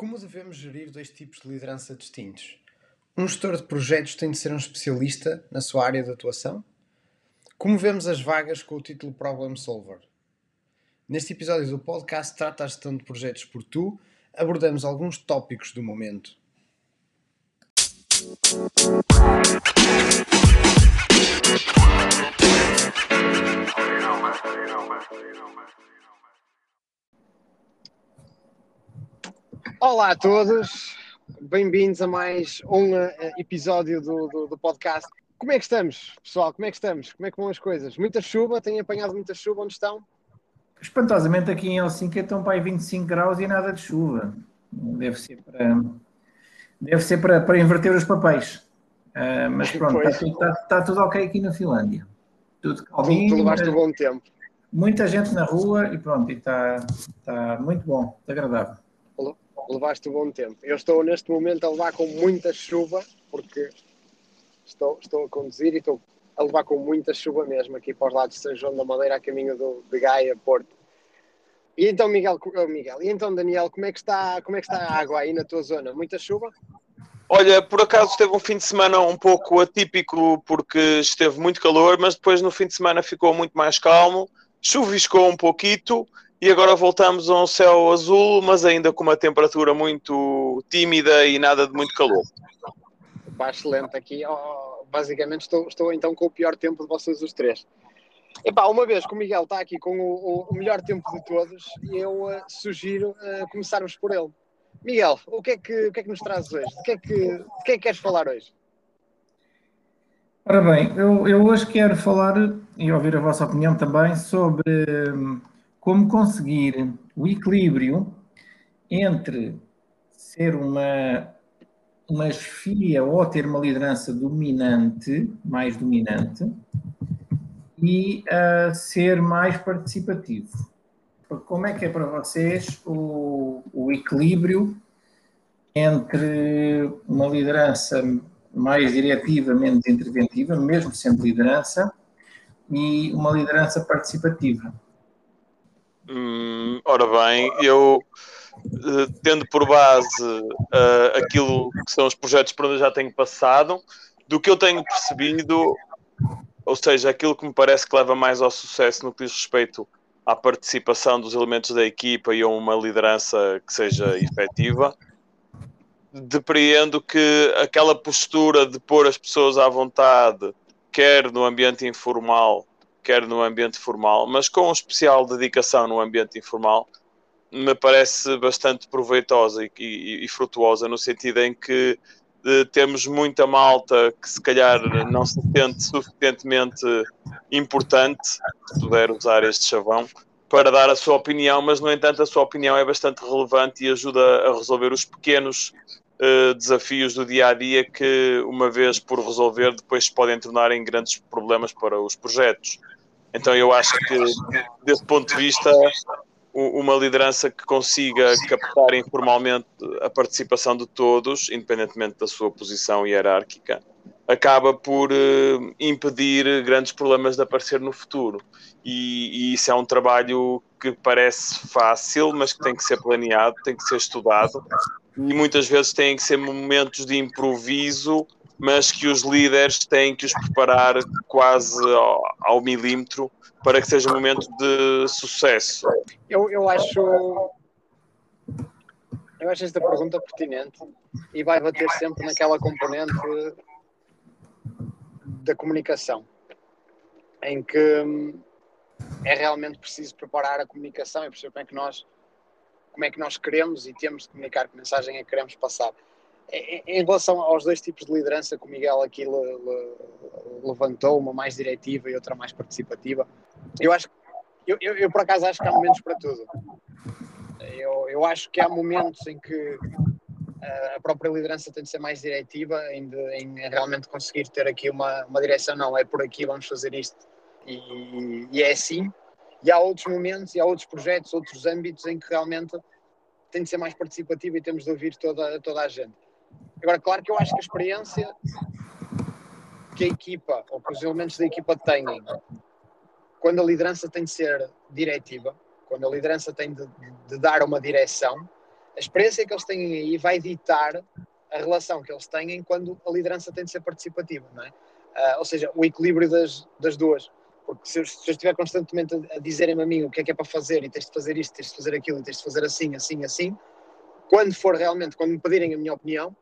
Como devemos gerir dois tipos de liderança distintos? Um gestor de projetos tem de ser um especialista na sua área de atuação? Como vemos as vagas com o título Problem Solver? Neste episódio do podcast Trata a Gestão de Projetos por Tu, abordamos alguns tópicos do momento. Olá a todos, bem-vindos a mais um uh, episódio do, do, do, podcast. Como é que estamos, pessoal? Como é que estamos? Como é que vão as coisas? Muita chuva? Têm apanhado muita chuva? Onde estão? Espantosamente aqui em Helsinki estão para aí 25 graus e nada de chuva. Deve ser para, deve ser para, para inverter os papéis. Uh, mas pronto, está tudo, está, está tudo, ok aqui na Finlândia. Tudo calminho. Tu, levaste o bom tempo. Muita gente na rua e pronto, e está, está muito bom, está agradável levaste um bom tempo. Eu estou neste momento a levar com muita chuva, porque estou, estou a conduzir e estou a levar com muita chuva mesmo aqui para os lados de São João da Madeira, a caminho do, de Gaia, Porto. E então, Miguel, oh, Miguel, e então, Daniel, como é, que está, como é que está a água aí na tua zona? Muita chuva? Olha, por acaso esteve um fim de semana um pouco atípico porque esteve muito calor, mas depois no fim de semana ficou muito mais calmo, chuviscou um pouquito e agora voltamos a um céu azul, mas ainda com uma temperatura muito tímida e nada de muito calor. Pá, excelente aqui. Oh, basicamente estou, estou então com o pior tempo de vocês os três. Epá, uma vez que o Miguel está aqui com o, o melhor tempo de todos, eu uh, sugiro uh, começarmos por ele. Miguel, o que, é que, o que é que nos trazes hoje? De que é que, de que, é que queres falar hoje? Ora bem, eu, eu hoje quero falar e ouvir a vossa opinião também sobre como conseguir o equilíbrio entre ser uma, uma chefia ou ter uma liderança dominante, mais dominante, e uh, ser mais participativo. Como é que é para vocês o, o equilíbrio entre uma liderança mais diretiva, menos interventiva, mesmo sendo liderança, e uma liderança participativa? Hum, ora bem, eu eh, tendo por base uh, aquilo que são os projetos por onde eu já tenho passado, do que eu tenho percebido, ou seja, aquilo que me parece que leva mais ao sucesso no que diz respeito à participação dos elementos da equipa e a uma liderança que seja efetiva, depreendo que aquela postura de pôr as pessoas à vontade, quer no ambiente informal, quer no ambiente formal, mas com especial dedicação no ambiente informal, me parece bastante proveitosa e, e, e frutuosa, no sentido em que de, temos muita malta que se calhar não se sente suficientemente importante, se puder usar este chavão, para dar a sua opinião, mas no entanto a sua opinião é bastante relevante e ajuda a resolver os pequenos uh, desafios do dia a dia que, uma vez por resolver, depois podem tornar em grandes problemas para os projetos. Então eu acho que, desse ponto de vista, uma liderança que consiga captar informalmente a participação de todos, independentemente da sua posição hierárquica, acaba por uh, impedir grandes problemas de aparecer no futuro. E, e, isso é um trabalho que parece fácil, mas que tem que ser planeado, tem que ser estudado, e muitas vezes tem que ser momentos de improviso mas que os líderes têm que os preparar quase ao, ao milímetro para que seja um momento de sucesso. Eu, eu acho eu acho esta pergunta pertinente e vai bater sempre naquela componente da comunicação, em que hum, é realmente preciso preparar a comunicação e perceber como é que nós como é que nós queremos e temos de comunicar que mensagem é que queremos passar em relação aos dois tipos de liderança que o Miguel aqui le, le, levantou, uma mais diretiva e outra mais participativa, eu acho eu, eu, eu, por acaso acho que há momentos para tudo. Eu, eu acho que há momentos em que eh, a própria liderança tem de ser mais diretiva, em, de, em realmente conseguir ter aqui uma, uma direção, não, é por aqui, vamos fazer isto, e, e é assim. E há outros momentos, e há outros projetos, outros âmbitos em que realmente tem de ser mais participativo e temos de ouvir toda, toda a gente. Agora, claro que eu acho que a experiência que a equipa ou que os elementos da equipa têm quando a liderança tem de ser diretiva, quando a liderança tem de, de dar uma direção, experiência que eles têm aí vai ditar a relação que eles têm quando a liderança tem de ser participativa, não é? Uh, ou seja, o equilíbrio das, das duas. Porque se eu, se eu estiver constantemente a, a dizerem-me a mim o que é que é para fazer e tens de fazer isto, tens de fazer aquilo e tens de fazer assim, assim, assim, quando for realmente, quando me pedirem a minha opinião,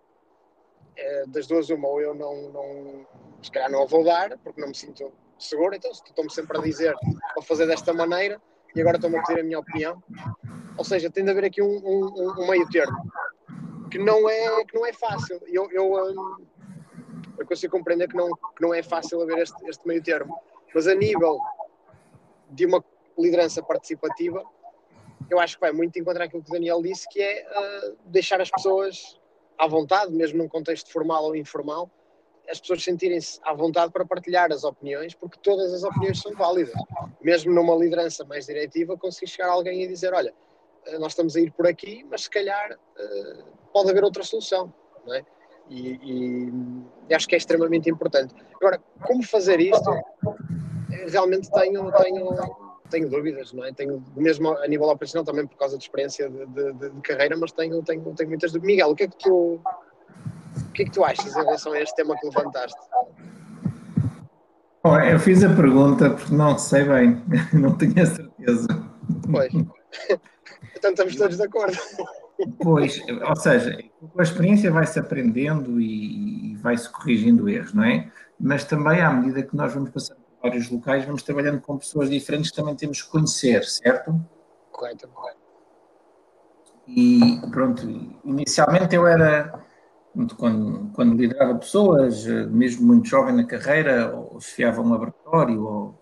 é, das duas uma, ou eu não, não, se calhar não a vou dar, porque não me sinto seguro, então se estão-me sempre a dizer para fazer desta maneira e agora estão-me a pedir a minha opinião, ou seja, tem de haver aqui um, um, um meio termo que não é, que não é fácil. Eu, eu, um, eu consigo compreender que não, que não é fácil haver este, este meio termo, mas a nível de uma liderança participativa, eu acho que vai muito encontrar aquilo que o Daniel disse, que é uh, deixar as pessoas à vontade, mesmo num contexto formal ou informal, as pessoas sentirem-se à vontade para partilhar as opiniões, porque todas as opiniões são válidas. Mesmo numa liderança mais diretiva, conseguir chegar a alguém e dizer: Olha, eh, nós estamos a ir por aqui, mas se calhar uh, pode haver outra solução. Não é? E, e, acho que é extremamente importante. Agora, como fazer isto? Realmente tenho, tenho, tenho dúvidas, não é? Tenho, mesmo a nível operacional, também por causa de experiência de, de, de carreira, mas tenho, tenho, tenho muitas dúvidas. Miguel, o que é que tu, o que é que tu achas em relação a este tema que levantaste? Bom, eu fiz a pergunta porque não sei bem, não tenho a certeza. Pois. então estamos todos de acordo. Pois, ou seja, com a experiência vai-se aprendendo e, e vai-se corrigindo erros, não é? Mas também, à medida que nós vamos passando por vários locais, vamos trabalhando com pessoas diferentes que também temos que conhecer, certo? Correto, correto. E pronto, inicialmente eu era, quando, quando liderava pessoas, mesmo muito jovem na carreira, ou chefiava um laboratório, ou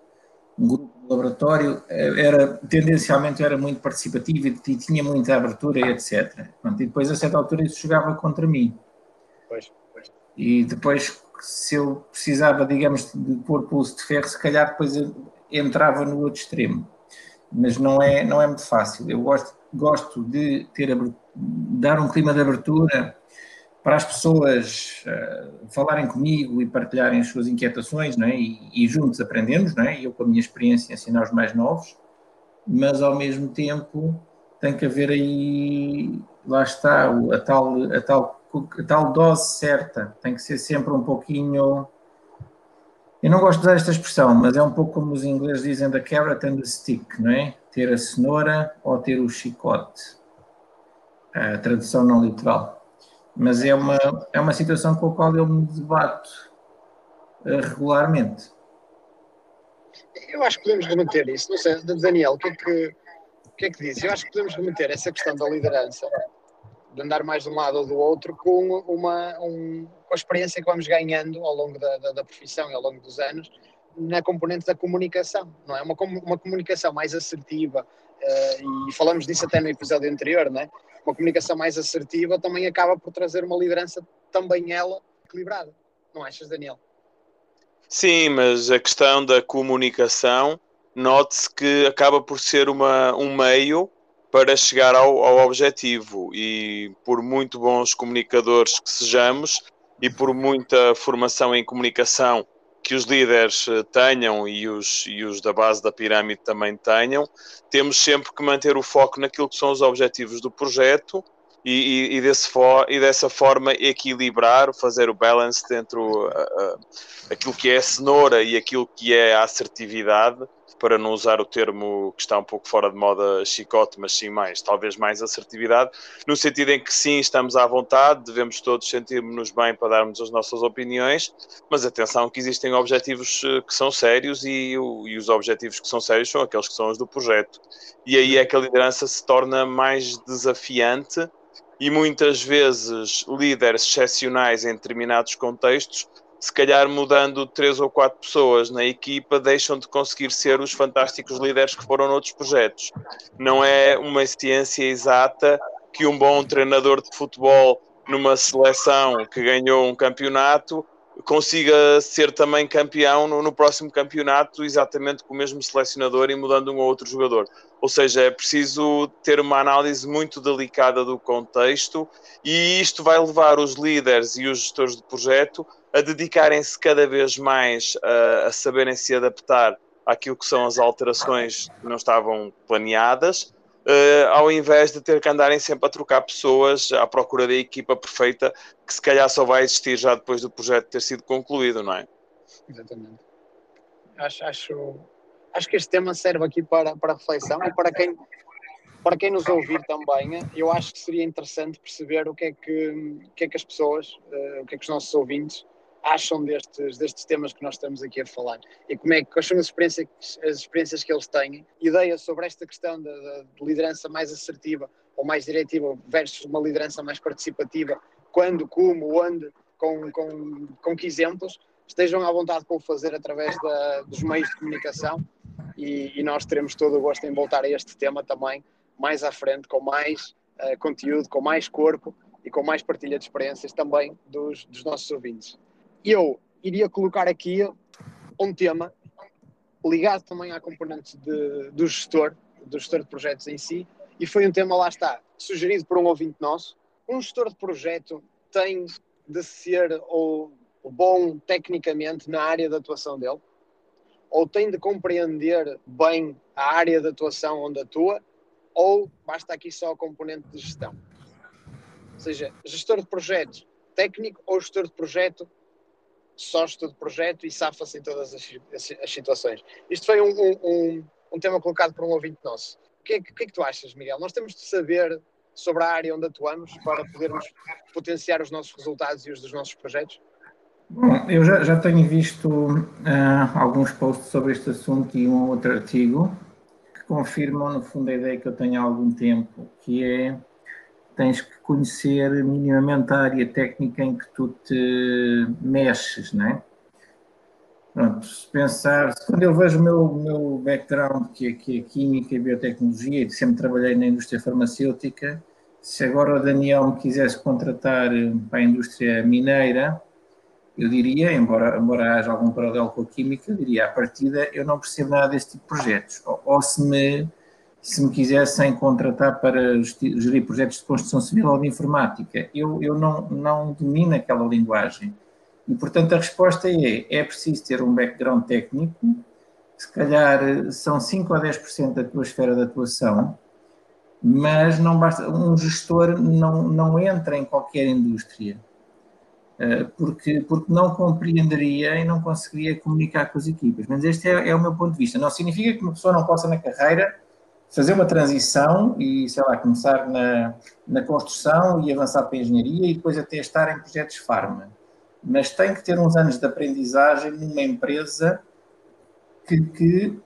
um grupo laboratório era tendencialmente era muito participativo e tinha muita abertura e etc. Pronto, e depois a certa altura isso jogava contra mim. Pois, pois. E depois se eu precisava, digamos, de pôr pulso de ferro, se calhar depois entrava no outro extremo. Mas não é, não é muito fácil. Eu gosto, gosto de ter dar um clima de abertura para as pessoas uh, falarem comigo e partilharem as suas inquietações, não é? E, e, juntos aprendemos, não é? Eu com a minha experiência ensinar os mais novos, mas ao mesmo tempo tem que haver aí, lá está, a tal, a tal, tal dose certa, tem que ser sempre um pouquinho. Eu não gosto de usar esta expressão, mas é um pouco como os ingleses dizem da carrot and the stick, não é? Ter a cenoura ou ter o chicote. A tradução não literal mas é uma, é uma situação com a qual eu me debato uh, regularmente. Eu acho que podemos remeter isso, não sei, Daniel, o que é que, o que, é que diz? Eu acho que podemos remeter essa questão da liderança, de andar mais de um lado ou do outro, com, uma, um, com a experiência que vamos ganhando ao longo da, da, da profissão e ao longo dos anos, na componente da comunicação, não é? Uma, uma comunicação mais assertiva, uh, e falamos disso até no episódio anterior, não é? uma comunicação mais assertiva também acaba por trazer uma liderança também ela equilibrada. Não achas, Daniel? Sim, mas a questão da comunicação, note-se que acaba por ser uma, um meio para chegar ao, ao objetivo. E por muito bons comunicadores que sejamos e por muita formação em comunicação que os líderes eh, tenham e os, e os da base da pirâmide também tenham, temos sempre que manter o foco naquilo que são os objetivos do projeto e, e, e, desse for, e dessa forma equilibrar, fazer o balance entre aquilo que é a cenoura e aquilo que é a assertividade para não usar o termo que está um pouco fora de moda chicote, mas sim mais, talvez mais assertividade, no sentido em que sim, estamos à vontade, devemos todos sentir-nos bem para darmos as nossas opiniões, mas atenção que existem objetivos eh, que são sérios e, e os objetivos que são sérios são aqueles que são os do projeto. E aí é que a liderança se torna mais desafiante e muitas vezes líderes excepcionais em determinados contextos se calhar mudando três ou quatro pessoas na equipa, deixam de conseguir ser os fantásticos líderes que foram noutros projetos. Não é uma ciência exata que um bom treinador de futebol numa seleção que ganhou um campeonato consiga ser também campeão no, no, próximo campeonato, exatamente com o mesmo selecionador e mudando um ou outro jogador. Ou seja, é preciso ter uma análise muito delicada do contexto e isto vai levar os líderes e os gestores de projeto a dedicarem-se cada vez mais a, a saberem se adaptar àquilo que são as alterações que não estavam planeadas, uh, ao invés de ter que andarem sempre a trocar pessoas à procura da equipa perfeita, que se calhar só vai existir já depois do projeto ter sido concluído, não é? Exatamente. Acho, acho, acho que este tema serve aqui para, para reflexão e para quem, para quem nos ouvir também, eu acho que seria interessante perceber o que é que, que, é que as pessoas, uh, o que é que os nossos ouvintes acham destes, destes temas que nós estamos aqui a falar? E como é, quais são as experiências, as experiências que eles têm, ideias sobre esta questão de, de liderança mais assertiva ou mais diretiva versus uma liderança mais participativa, quando, como, onde, com, com, com que exemplos, estejam à vontade para o fazer através da, dos meios de comunicação e, e, nós teremos todo o gosto em voltar a este tema também mais à frente, com mais uh, conteúdo, com mais corpo e com mais partilha de experiências também dos, dos nossos ouvintes eu iria colocar aqui um tema ligado também à componente de, do gestor, do gestor de projetos em si, e foi um tema, lá está, sugerido por um ouvinte nosso. Um gestor de projeto tem de ser ou bom tecnicamente na área de atuação dele, ou tem de compreender bem a área de atuação onde atua, ou basta aqui só a componente de gestão. Ou seja, gestor de projeto técnico ou gestor de projeto só estudo projeto e safa-se em todas as, as, as, situações. Isto foi um, um, um, tema colocado por um ouvinte nosso. O que, é, que, que é que tu achas, Miguel? Nós temos de saber sobre a área onde atuamos para podermos potenciar os nossos resultados e os dos nossos projetos? Bom, eu já, já tenho visto uh, alguns posts sobre este assunto e um outro artigo que confirmam, no fundo, a ideia que eu tenho há algum tempo, que é tens que conhecer minimamente a área técnica em que tu te mexes, não é? Pronto, se pensar, quando eu vejo o meu, meu background, que é, que é Química e Biotecnologia, e sempre trabalhei na indústria farmacêutica, se agora o Daniel me quisesse contratar para a indústria mineira, eu diria, embora, embora haja algum paralelo com a Química, eu diria, à partida, eu não percebo nada desse tipo de projetos. Ou, ou se me se me quisessem contratar para gerir projetos de construção civil ou de informática. Eu, eu não, não domino aquela linguagem. E, portanto, a resposta é: é preciso ter um background técnico, se calhar são 5 ou 10% da tua esfera de atuação, mas não basta, um gestor não, não entra em qualquer indústria, eh, porque, porque não compreenderia e não conseguiria comunicar com as equipas. Mas este é, é o meu ponto de vista. Não significa que uma pessoa não possa, na carreira, fazer uma transição e, sei lá, começar na, na construção e avançar para a engenharia e depois até estar em projetos farma. Mas tem que ter uns anos de aprendizagem numa empresa que, que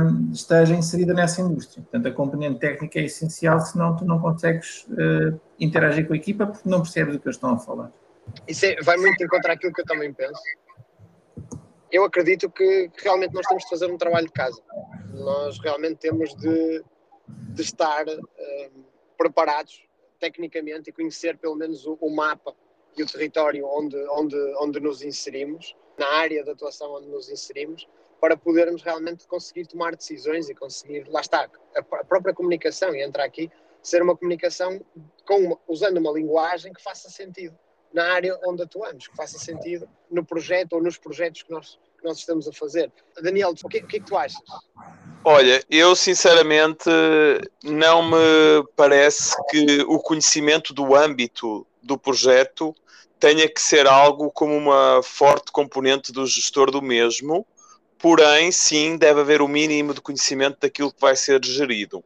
um, esteja inserida nessa indústria. Portanto, a componente técnica é essencial, senão tu não consegues uh, interagir com a equipa porque não percebes o que eles estão a falar. Isso é, vai muito encontrar aquilo que eu também penso. Eu acredito que, que realmente nós temos de fazer um trabalho de casa nós realmente temos de, de estar uh, preparados tecnicamente e conhecer pelo menos o, o, mapa e o território onde, onde, onde nos inserimos, na área de atuação onde nos inserimos, para podermos realmente conseguir tomar decisões e conseguir, lá está, a, a própria comunicação, e entrar aqui, ser uma comunicação com uma, usando uma linguagem que faça sentido na área onde atuamos, que faça sentido no projeto ou nos projetos que nós, que nós estamos a fazer. Daniel, o que, o que é que tu achas? Olha, eu sinceramente não me parece que o conhecimento do âmbito do projeto tenha que ser algo como uma forte componente do gestor do mesmo, porém, sim, deve haver o mínimo de conhecimento daquilo que vai ser gerido.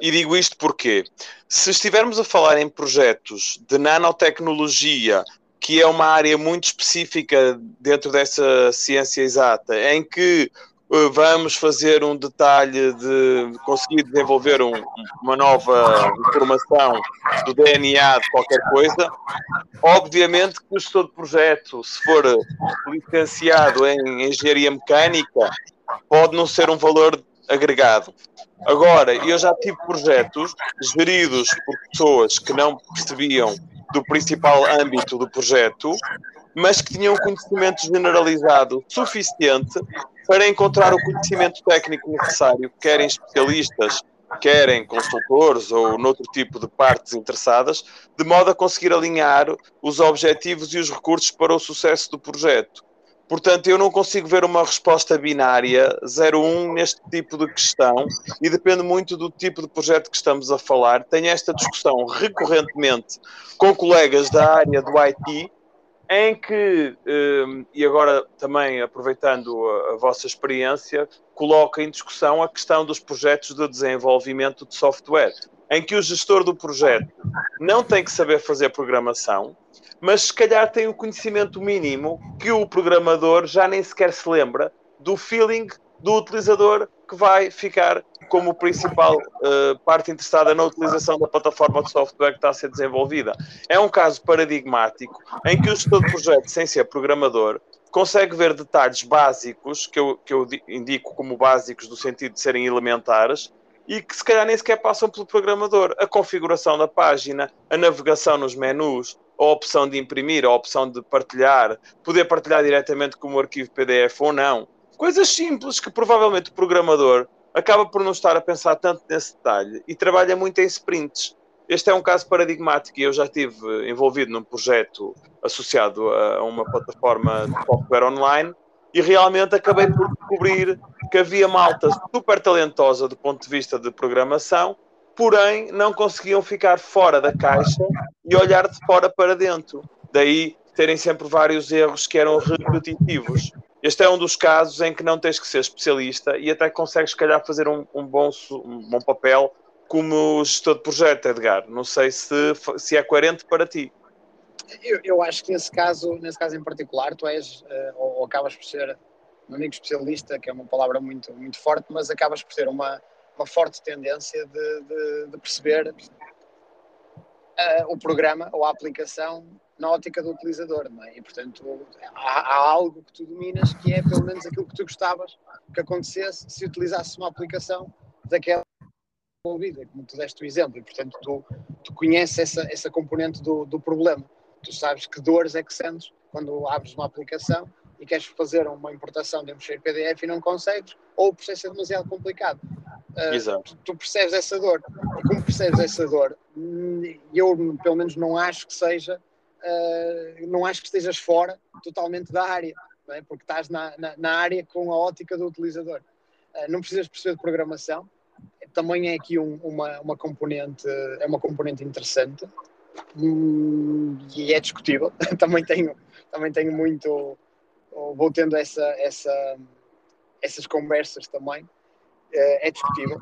E digo isto porque, se estivermos a falar em projetos de nanotecnologia, que é uma área muito específica dentro dessa ciência exata, em que eh, vamos fazer um detalhe de conseguir desenvolver um, uma nova informação do DNA de qualquer coisa. Obviamente que o gestor de projeto, se for licenciado em engenharia mecânica, pode não ser um valor agregado. Agora, eu já tive projetos geridos por pessoas que não percebiam do principal âmbito do projeto, mas que tinham conhecimento generalizado suficiente para encontrar o conhecimento técnico necessário, querem especialistas, querem consultores ou noutro tipo de partes interessadas, de modo a conseguir alinhar os objetivos e os recursos para o sucesso do projeto. Portanto, eu não consigo ver uma resposta binária 0-1 neste tipo de questão e depende muito do tipo de projeto que estamos a falar. Tenho esta discussão recorrentemente com colegas da área do IT, em que, hum, e agora também aproveitando a, vossa experiência, coloca em discussão a questão dos projetos de desenvolvimento de software, em que o gestor do projeto não tem que saber fazer programação, mas se calhar tem o conhecimento mínimo que o programador já nem sequer se lembra do feeling do utilizador que vai ficar como principal uh, parte interessada na utilização da plataforma de software que está a ser desenvolvida. É um caso paradigmático em que o gestor de projeto, sem ser programador, consegue ver detalhes básicos, que eu, que eu indico como básicos no sentido de serem elementares, e que se calhar nem sequer passam pelo programador. A configuração da página, a navegação nos menus, a opção de imprimir, a opção de partilhar, poder partilhar diretamente como arquivo PDF ou não. Coisas simples que provavelmente o programador acaba por não estar a pensar tanto nesse detalhe e trabalha muito em sprints. Este é um caso paradigmático e eu já estive envolvido num projeto associado a uma plataforma de software online e realmente acabei por descobrir que havia malta super talentosa do ponto de vista de programação porém não conseguiam ficar fora da caixa e olhar de fora para dentro. Daí terem sempre vários erros que eram repetitivos. Este é um dos casos em que não tens que ser especialista e até consegues, se calhar, fazer um, um bom, um bom papel como gestor de projeto, Edgar. Não sei se, se é coerente para ti. Eu, eu, acho que nesse caso, nesse caso em particular, tu és uh, ou, ou, acabas por ser um amigo especialista, que é uma palavra muito, muito forte, mas acabas por ser uma, uma forte tendência de, de, de perceber uh, o programa ou a aplicação na ótica do utilizador, não é? E, portanto, há, há, algo que tu dominas que é pelo menos aquilo que tu gostavas que acontecesse se utilizasse uma aplicação daquela envolvida, como tu deste o exemplo, e, portanto, tu, tu conheces essa, essa componente do, do problema. Tu sabes que dores é que sentes quando abres uma aplicação e queres fazer uma importação de um fecheiro PDF e não consegues, ou o processo é demasiado complicado. Uh, Exato. Tu, tu, percebes essa dor. E como percebes essa dor, hum, eu pelo menos não acho que seja, uh, não acho que estejas fora totalmente da área, é? porque estás na, na, na, área com a ótica do utilizador. Uh, não precisas perceber de programação, também é aqui um, uma, uma componente, é uma componente interessante e é discutível. também tenho, também tenho muito, vou tendo essa, essa, essas conversas também é, é discutível.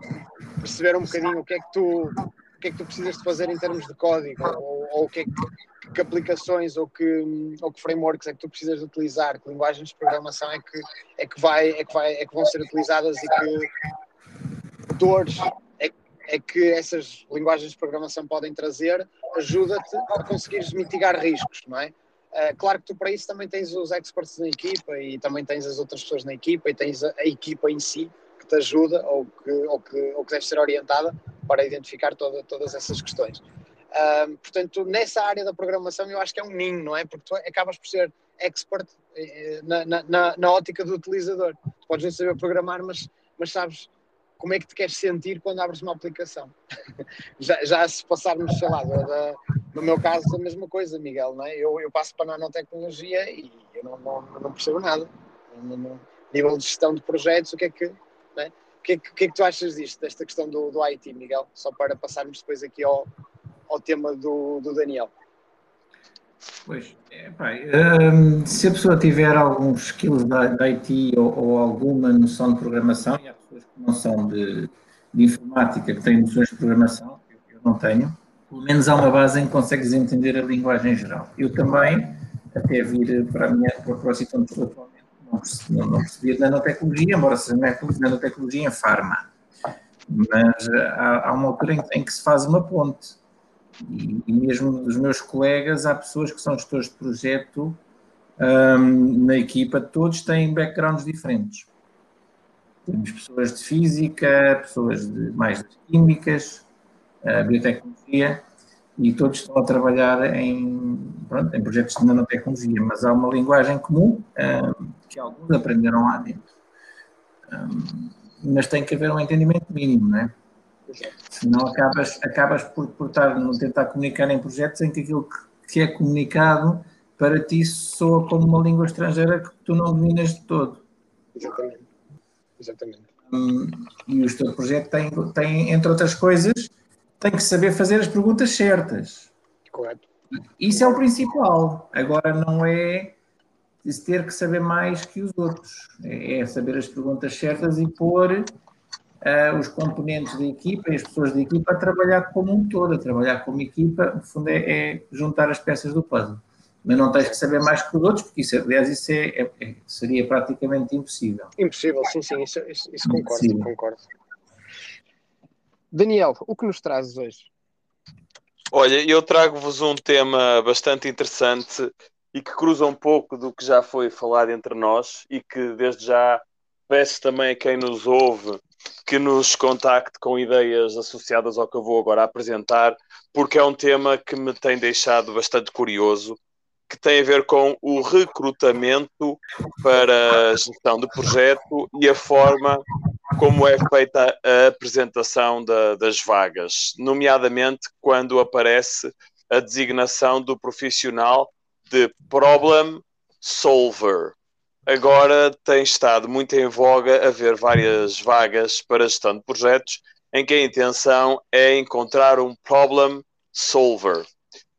Perceber um bocadinho o que é que tu o que é que tu precisas de fazer em termos de código ou, ou o que, é que, que, aplicações ou que, ou que frameworks é que tu precisas de utilizar, que linguagens de programação é que, é que, vai, é que, vai, é que vão ser utilizadas e que dores é, que essas linguagens de programação podem trazer, ajuda-te a conseguires mitigar riscos, não é? Uh, claro que tu para isso também tens os experts na equipa e também tens as outras pessoas na equipa e tens a, a equipa em si que te ajuda ou que, ou que, ou que deve ser orientada para identificar toda, todas essas questões. Um, portanto, nessa área da programação eu acho que é um ninho, não é? Porque tu acabas por ser expert eh, na, na, na ótica do utilizador. Tu podes não saber programar, mas, mas sabes como é que te queres sentir quando abres uma aplicação. já, já se passarmos, sei lá, da, no meu caso a mesma coisa, Miguel, não é? Eu, eu passo para a nanotecnologia e eu não, não, não percebo nada. No, nível de gestão de projetos, o que é que né? O que, é que, que, é que tu achas disto, desta questão do, do IT, Miguel? Só para passarmos depois aqui ao, ao tema do, do Daniel. Pois, é, pá, um, se a pessoa tiver alguns skills da, da IT ou, ou, alguma noção de programação, pessoas que não são de, de informática, que têm noções de programação, eu, não tenho, pelo menos há uma base em que consegues entender a linguagem geral. Eu também, até vir para a minha para a situação de atualmente, não, não percebi nanotecnologia, embora seja nanotecnologia em farma. Mas há, há uma altura em, em, que se faz uma ponte. E, e, mesmo dos meus colegas, há pessoas que são gestores de projeto um, na equipa, todos têm backgrounds diferentes. Temos pessoas de física, pessoas de mais de químicas, uh, biotecnologia, e todos estão a trabalhar em, pronto, em projetos de nanotecnologia, mas há uma linguagem comum um, que alguns aprenderam lá dentro. Um, mas tem que haver um entendimento mínimo, não é? Senão acabas, acabas por, por estar, tentar comunicar em projetos em que aquilo que, que é comunicado para ti soa como uma língua estrangeira que tu não dominas de todo. Exatamente. Exatamente. Hum, e o teu projeto tem, tem, entre outras coisas, tem que saber fazer as perguntas certas. Correto. Isso é o principal. Agora não é ter que saber mais que os outros. É, é saber as perguntas certas e pôr uh, os componentes da equipa e as pessoas da equipa a trabalhar como um todo, a trabalhar como equipa. No fundo, é, é juntar as peças do puzzle. Mas não tens que saber mais que os outros, porque isso, aliás, isso é, é, é seria praticamente impossível. Impossível, sim, sim, isso, isso, isso concordo, concordo. Daniel, o que nos trazes hoje? Olha, eu trago-vos um tema bastante interessante e que cruza um pouco do que já foi falado entre nós e que desde já peço também a quem nos ouve que nos contacte com ideias associadas ao que eu vou agora apresentar, porque é um tema que me tem deixado bastante curioso, que tem a ver com o recrutamento para a gestão de projeto e a forma como é feita a apresentação da, das vagas, nomeadamente quando aparece a designação do profissional de problem solver. Agora tem estado muito em voga haver várias vagas para gestão de projetos em que a intenção é encontrar um problem solver.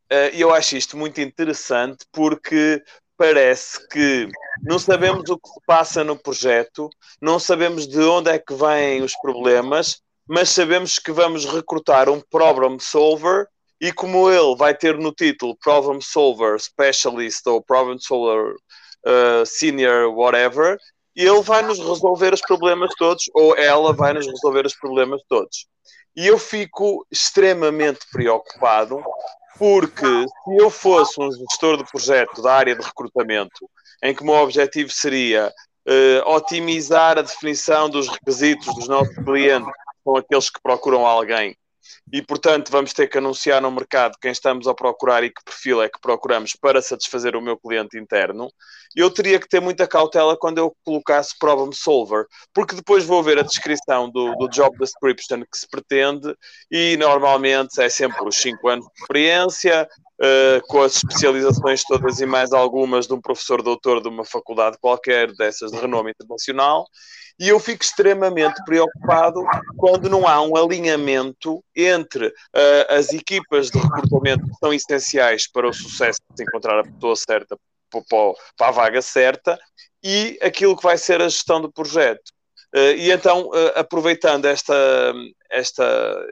Eh, e eu acho isto muito interessante porque parece que não sabemos o que se passa no projeto, não sabemos de onde é que vêm os problemas, mas sabemos que vamos recrutar um problem solver e como ele vai ter no título Problem Solver Specialist ou Problem Solver uh, Senior, whatever, ele vai nos resolver os problemas todos, ou ela vai nos resolver os problemas todos. E eu fico extremamente preocupado porque se eu fosse um gestor de projeto da área de recrutamento, em que o meu objetivo seria uh, otimizar a definição dos requisitos dos nossos clientes, que são aqueles que procuram alguém, e, portanto, vamos ter que anunciar no mercado quem estamos a procurar e que perfil é que procuramos para satisfazer o meu cliente interno. Eu teria que ter muita cautela quando eu colocasse problem solver, porque depois vou ver a descrição do, do job description que se pretende e normalmente é sempre os 5 anos de experiência, Uh, com as especializações todas e mais algumas de um professor doutor de uma faculdade qualquer, dessas de renome internacional, e eu fico extremamente preocupado quando não há um alinhamento entre uh, as equipas de recrutamento que são essenciais para o sucesso de encontrar a pessoa certa para a vaga certa e aquilo que vai ser a gestão do projeto. Uh, e então, aproveitando esta, esta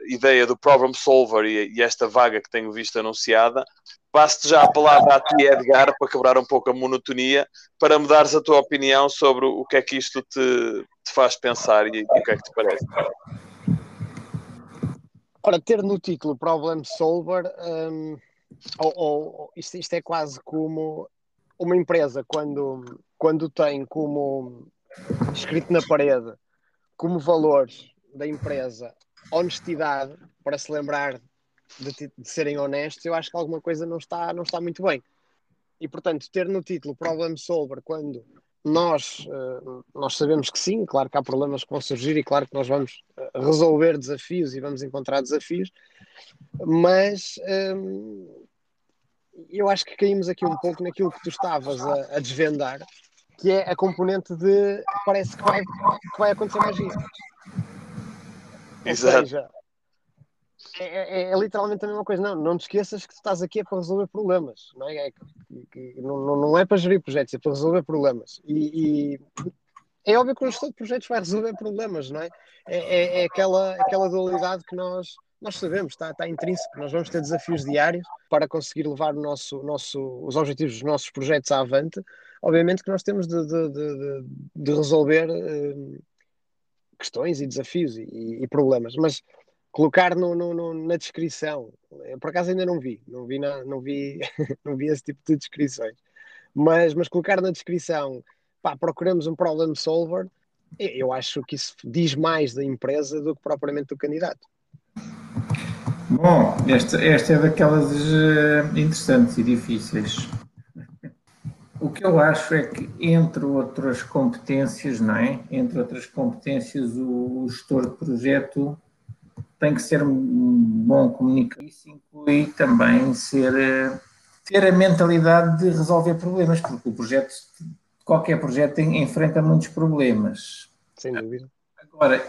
ideia do problem solver e, e, esta vaga que tenho visto anunciada, passo-te já a palavra a ti, Edgar, para quebrar um pouco a monotonia, para me dares a tua opinião sobre o que é que isto te, te faz pensar e, e o que é que te parece. Ora, ter no título Problem Solver, um, ou, ou isto, isto, é quase como uma empresa quando, quando tem como escrito na parede como valores da empresa honestidade para se lembrar de, de, serem honestos, eu acho que alguma coisa não está, não está muito bem. E portanto, ter no título Problem Solver quando nós, uh, nós sabemos que sim, claro que há problemas que vão surgir e claro que nós vamos eh, resolver desafios e vamos encontrar desafios, mas um, eu acho que caímos aqui um pouco naquilo que tu estavas a, a desvendar, que é a componente de parece que vai, que vai acontecer magia. Exato. Ou seja, é, é, é, literalmente a mesma coisa. Não, não te esqueças que tu estás aqui é para resolver problemas, não é? é que, não, não é para gerir projetos, é para resolver problemas. E, e é óbvio que o gestor de projetos vai resolver problemas, não é? É, é, é aquela, aquela dualidade que nós, nós sabemos, está, está intrínseco. Nós vamos ter desafios diários para conseguir levar o nosso, nosso, os objetivos dos nossos projetos à avante, obviamente que nós temos de, de, de, de resolver uh, questões e desafios e, e, problemas, mas colocar no, no, no, na descrição, eu, por acaso ainda não vi, não vi, na, não, vi não vi esse tipo de descrições, mas, mas colocar na descrição, pá, procuramos um problem solver, eu acho que isso diz mais da empresa do que propriamente do candidato. Bom, esta, esta é daquelas uh, interessantes e difíceis. O que eu acho é que, entre outras competências, não é? Entre outras competências, o gestor de projeto tem que ser um bom comunicador. Isso inclui também ser, ter a mentalidade de resolver problemas, porque o projeto, qualquer projeto enfrenta muitos problemas. Sem dúvida. Agora,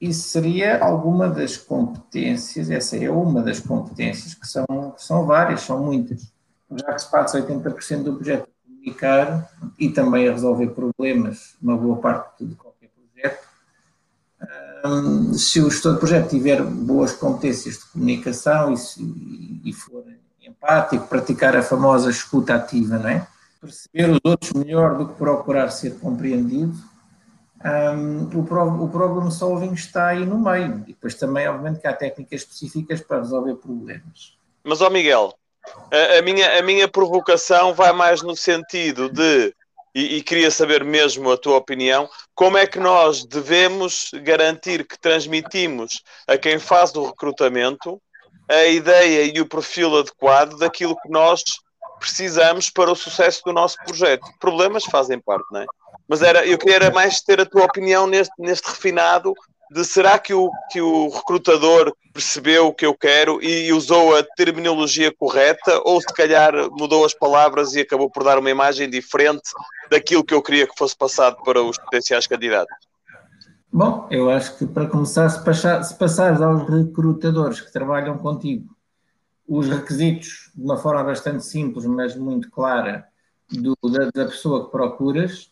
isso seria alguma das competências, essa é uma das competências, que são, que são várias, são muitas. Já que se passa 80% do projeto e também a resolver problemas, uma boa parte de qualquer projeto, se o gestor de projeto tiver boas competências de comunicação e, e for empático, praticar a famosa escuta ativa, não é? Perceber os outros melhor do que procurar ser compreendido, um, o, pro, o problem solving está aí no meio. E depois também, obviamente, que há técnicas específicas para resolver problemas. Mas, ó Miguel, a, a, minha, a minha provocação vai mais no sentido de, e, e queria saber mesmo a tua opinião, como é que nós devemos garantir que transmitimos a quem faz o recrutamento a ideia e o perfil adequado daquilo que nós precisamos para o sucesso do nosso projeto. Problemas fazem parte, não é? Mas era, eu queria mais ter a tua opinião neste, neste refinado de será que o, que o recrutador percebeu o que eu quero e usou a terminologia correta ou se calhar mudou as palavras e acabou por dar uma imagem diferente daquilo que eu queria que fosse passado para os potenciais candidatos? Bom, eu acho que para começar, se, passar, se passares aos recrutadores que trabalham contigo os requisitos de uma forma bastante simples, mas muito clara, do, da, da, pessoa que procuras,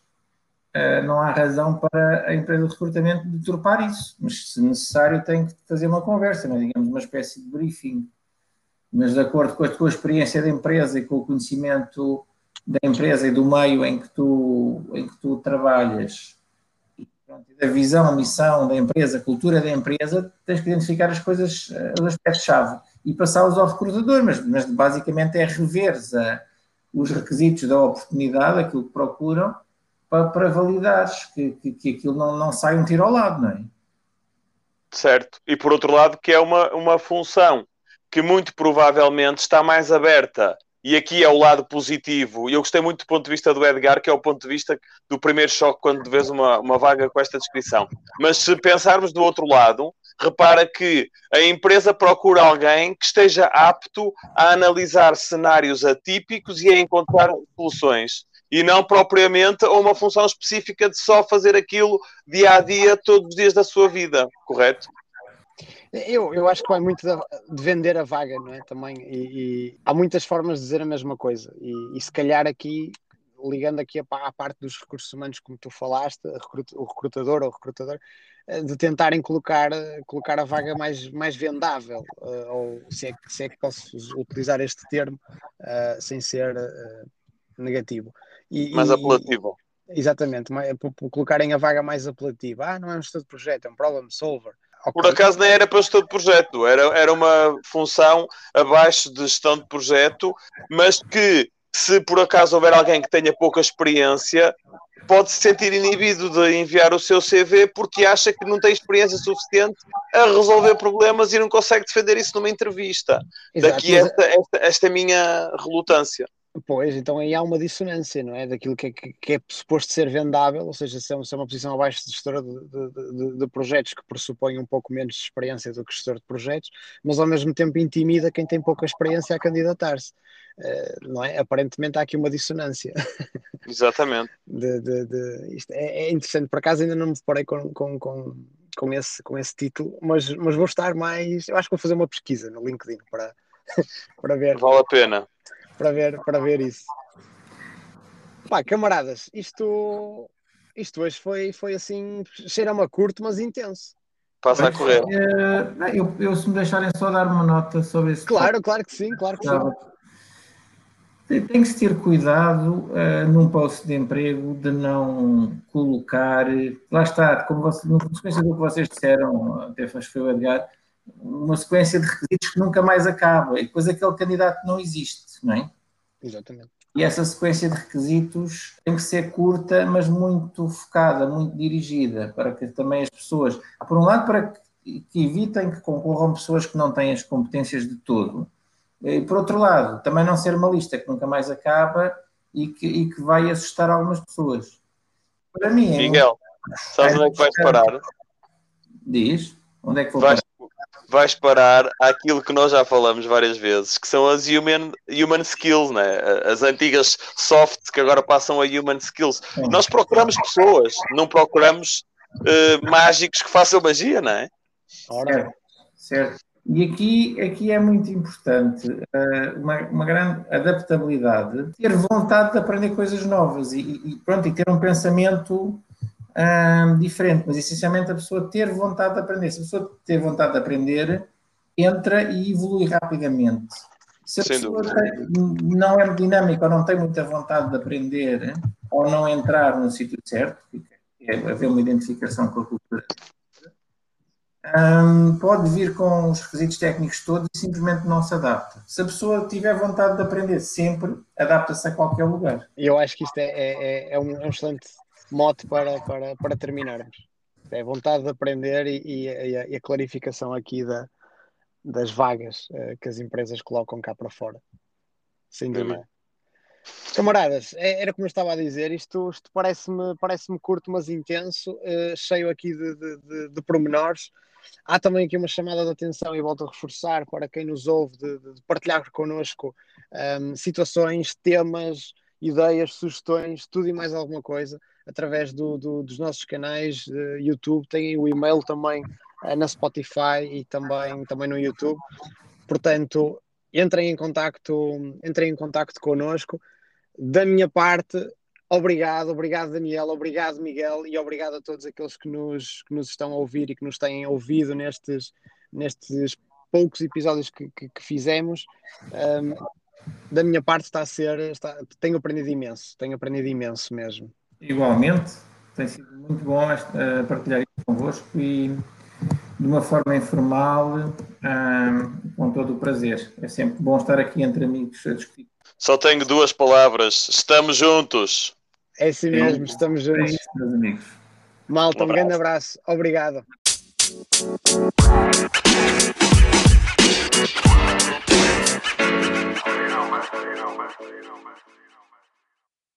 não há razão para a empresa de recrutamento deturpar isso. Mas, se necessário, tem que fazer uma conversa, né? digamos, uma espécie de briefing. Mas, de acordo com a tua experiência da empresa e com o conhecimento da empresa e do meio em que tu, em que tu trabalhas, da visão, missão da empresa, cultura da empresa, tens que identificar as coisas, eh, os aspectos-chave e passá-los ao recrutador, mas, mas basicamente é rever os requisitos da oportunidade, aquilo que procuram, para, para validares que, que, que aquilo não, não sai um tiro ao lado, não é? Certo. E por outro lado, que é uma, uma função que muito provavelmente está mais aberta e aqui é o lado positivo. E eu gostei muito do ponto de vista do Edgar, que é o ponto de vista do primeiro choque quando vês uma, uma vaga com esta descrição. Mas se pensarmos do outro lado, repara que a empresa procura alguém que esteja apto a analisar cenários atípicos e a encontrar soluções. E não propriamente a uma função específica de só fazer aquilo dia a dia, todos os dias da sua vida, correto? Eu, eu acho que vai muito de vender a vaga, não é? Também. E, e há muitas formas de dizer a mesma coisa. E, e se calhar aqui, ligando aqui à, parte dos recursos humanos, como tu falaste, o recrutador ou recrutador, eh, de tentarem colocar, colocar a vaga mais, mais vendável, uh, ou se é, se é que posso utilizar este termo sem ser negativo. E, mais apelativo. Exatamente, mais, colocarem a vaga mais apelativa. Ah, não é um estudo de projeto, é um problem solver. Okay. Por acaso nem era para gestão de projeto, era, era uma função abaixo de gestão de projeto, mas que se por acaso houver alguém que tenha pouca experiência, pode se sentir inibido de enviar o seu CV porque acha que não tem experiência suficiente a resolver problemas e não consegue defender isso numa entrevista. Exato, Daqui esta, esta, esta minha relutância. Pois, então aí há uma dissonância, não é? Daquilo que é, que é suposto ser vendável, ou seja, se é, uma posição abaixo de gestora de, de, de, de, projetos que pressupõe um pouco menos de experiência do que gestor de projetos, mas ao mesmo tempo intimida quem tem pouca experiência a candidatar-se. Uh, não é? Aparentemente há aqui uma dissonância. Exatamente. é, é, interessante, por acaso ainda não me deparei com, com, com, com, esse, com esse título, mas, mas vou estar mais. Eu acho que vou fazer uma pesquisa no LinkedIn para, para ver. Vale a pena para ver, para ver isso. Pá, camaradas, isto, isto hoje foi, foi assim, cheira-me curto, mas intenso. Passa a correr. É, eu, eu, se me deixarem só dar uma nota sobre isso. Claro, claro que sim, claro que sim. Tem que se ter cuidado uh, num posto de emprego de não colocar, lá está, como você, na sequência do que vocês disseram, até foi o Edgar, uma sequência de requisitos que nunca mais acaba, e depois aquele candidato não existe não é? Exatamente. E essa sequência de requisitos tem que ser curta, mas muito focada, muito dirigida, para que também as pessoas, por um lado, para que, evitem que concorram pessoas que não têm as competências de todo, e por outro lado, também não ser uma lista que nunca mais acaba e que, e que vai assustar algumas pessoas. Para mim, é Miguel, sabes onde é que vais parar? Diz, onde é que vou vais, parar? Vais parar àquilo que nós já falamos várias vezes, que são as human, human skills, né? as antigas soft que agora passam a human skills. Nós procuramos pessoas, não procuramos uh, mágicos que façam magia, não é? Certo, certo. E aqui, aqui é muito importante uh, uma, uma grande adaptabilidade, ter vontade de aprender coisas novas e, e pronto, e ter um pensamento um, diferente, mas essencialmente a pessoa ter vontade de aprender. Se a pessoa ter vontade de aprender, entra e evolui rapidamente. Se a Sem pessoa tem, não é dinâmica ou não tem muita vontade de aprender ou não entrar no sítio certo, é haver uma identificação com a cultura, um, pode vir com os requisitos técnicos todos e simplesmente não se adapta. Se a pessoa tiver vontade de aprender sempre, adapta-se a qualquer lugar. E eu acho que isto é, é, é, um, é um excelente mote para, para, para terminarmos. É vontade de aprender e, e, a, e a, clarificação aqui da, das vagas uh, que as empresas colocam cá para fora. Sem dúvida. Camaradas, é, era como eu estava a dizer, isto, isto parece-me parece curto, mas intenso, uh, cheio aqui de, de, de, de pormenores. Há também aqui uma chamada de atenção e volto a reforçar para quem nos ouve de, de partilhar connosco um, situações, temas, ideias, sugestões, tudo e mais alguma coisa através do, do, dos nossos canais YouTube, tem o e-mail também uh, na Spotify e também, também no YouTube. Portanto, entrem em contacto, entrem em contacto connosco. Da minha parte, obrigado, obrigado Daniel, obrigado Miguel e obrigado a todos aqueles que nos, que nos estão a ouvir e que nos têm ouvido nestes, nestes poucos episódios que, que, que fizemos. Um, da minha parte está a ser, está, tenho aprendido imenso, tenho aprendido imenso mesmo. Igualmente, tem sido muito bom esta, partilhar isto convosco e de uma forma informal, com todo o prazer. É sempre bom estar aqui entre amigos a discutir. Só tenho duas palavras: estamos juntos. É assim mesmo, estamos juntos. É isso, meus amigos. Malta, um, um grande abraço. Obrigado. Man. You know, man.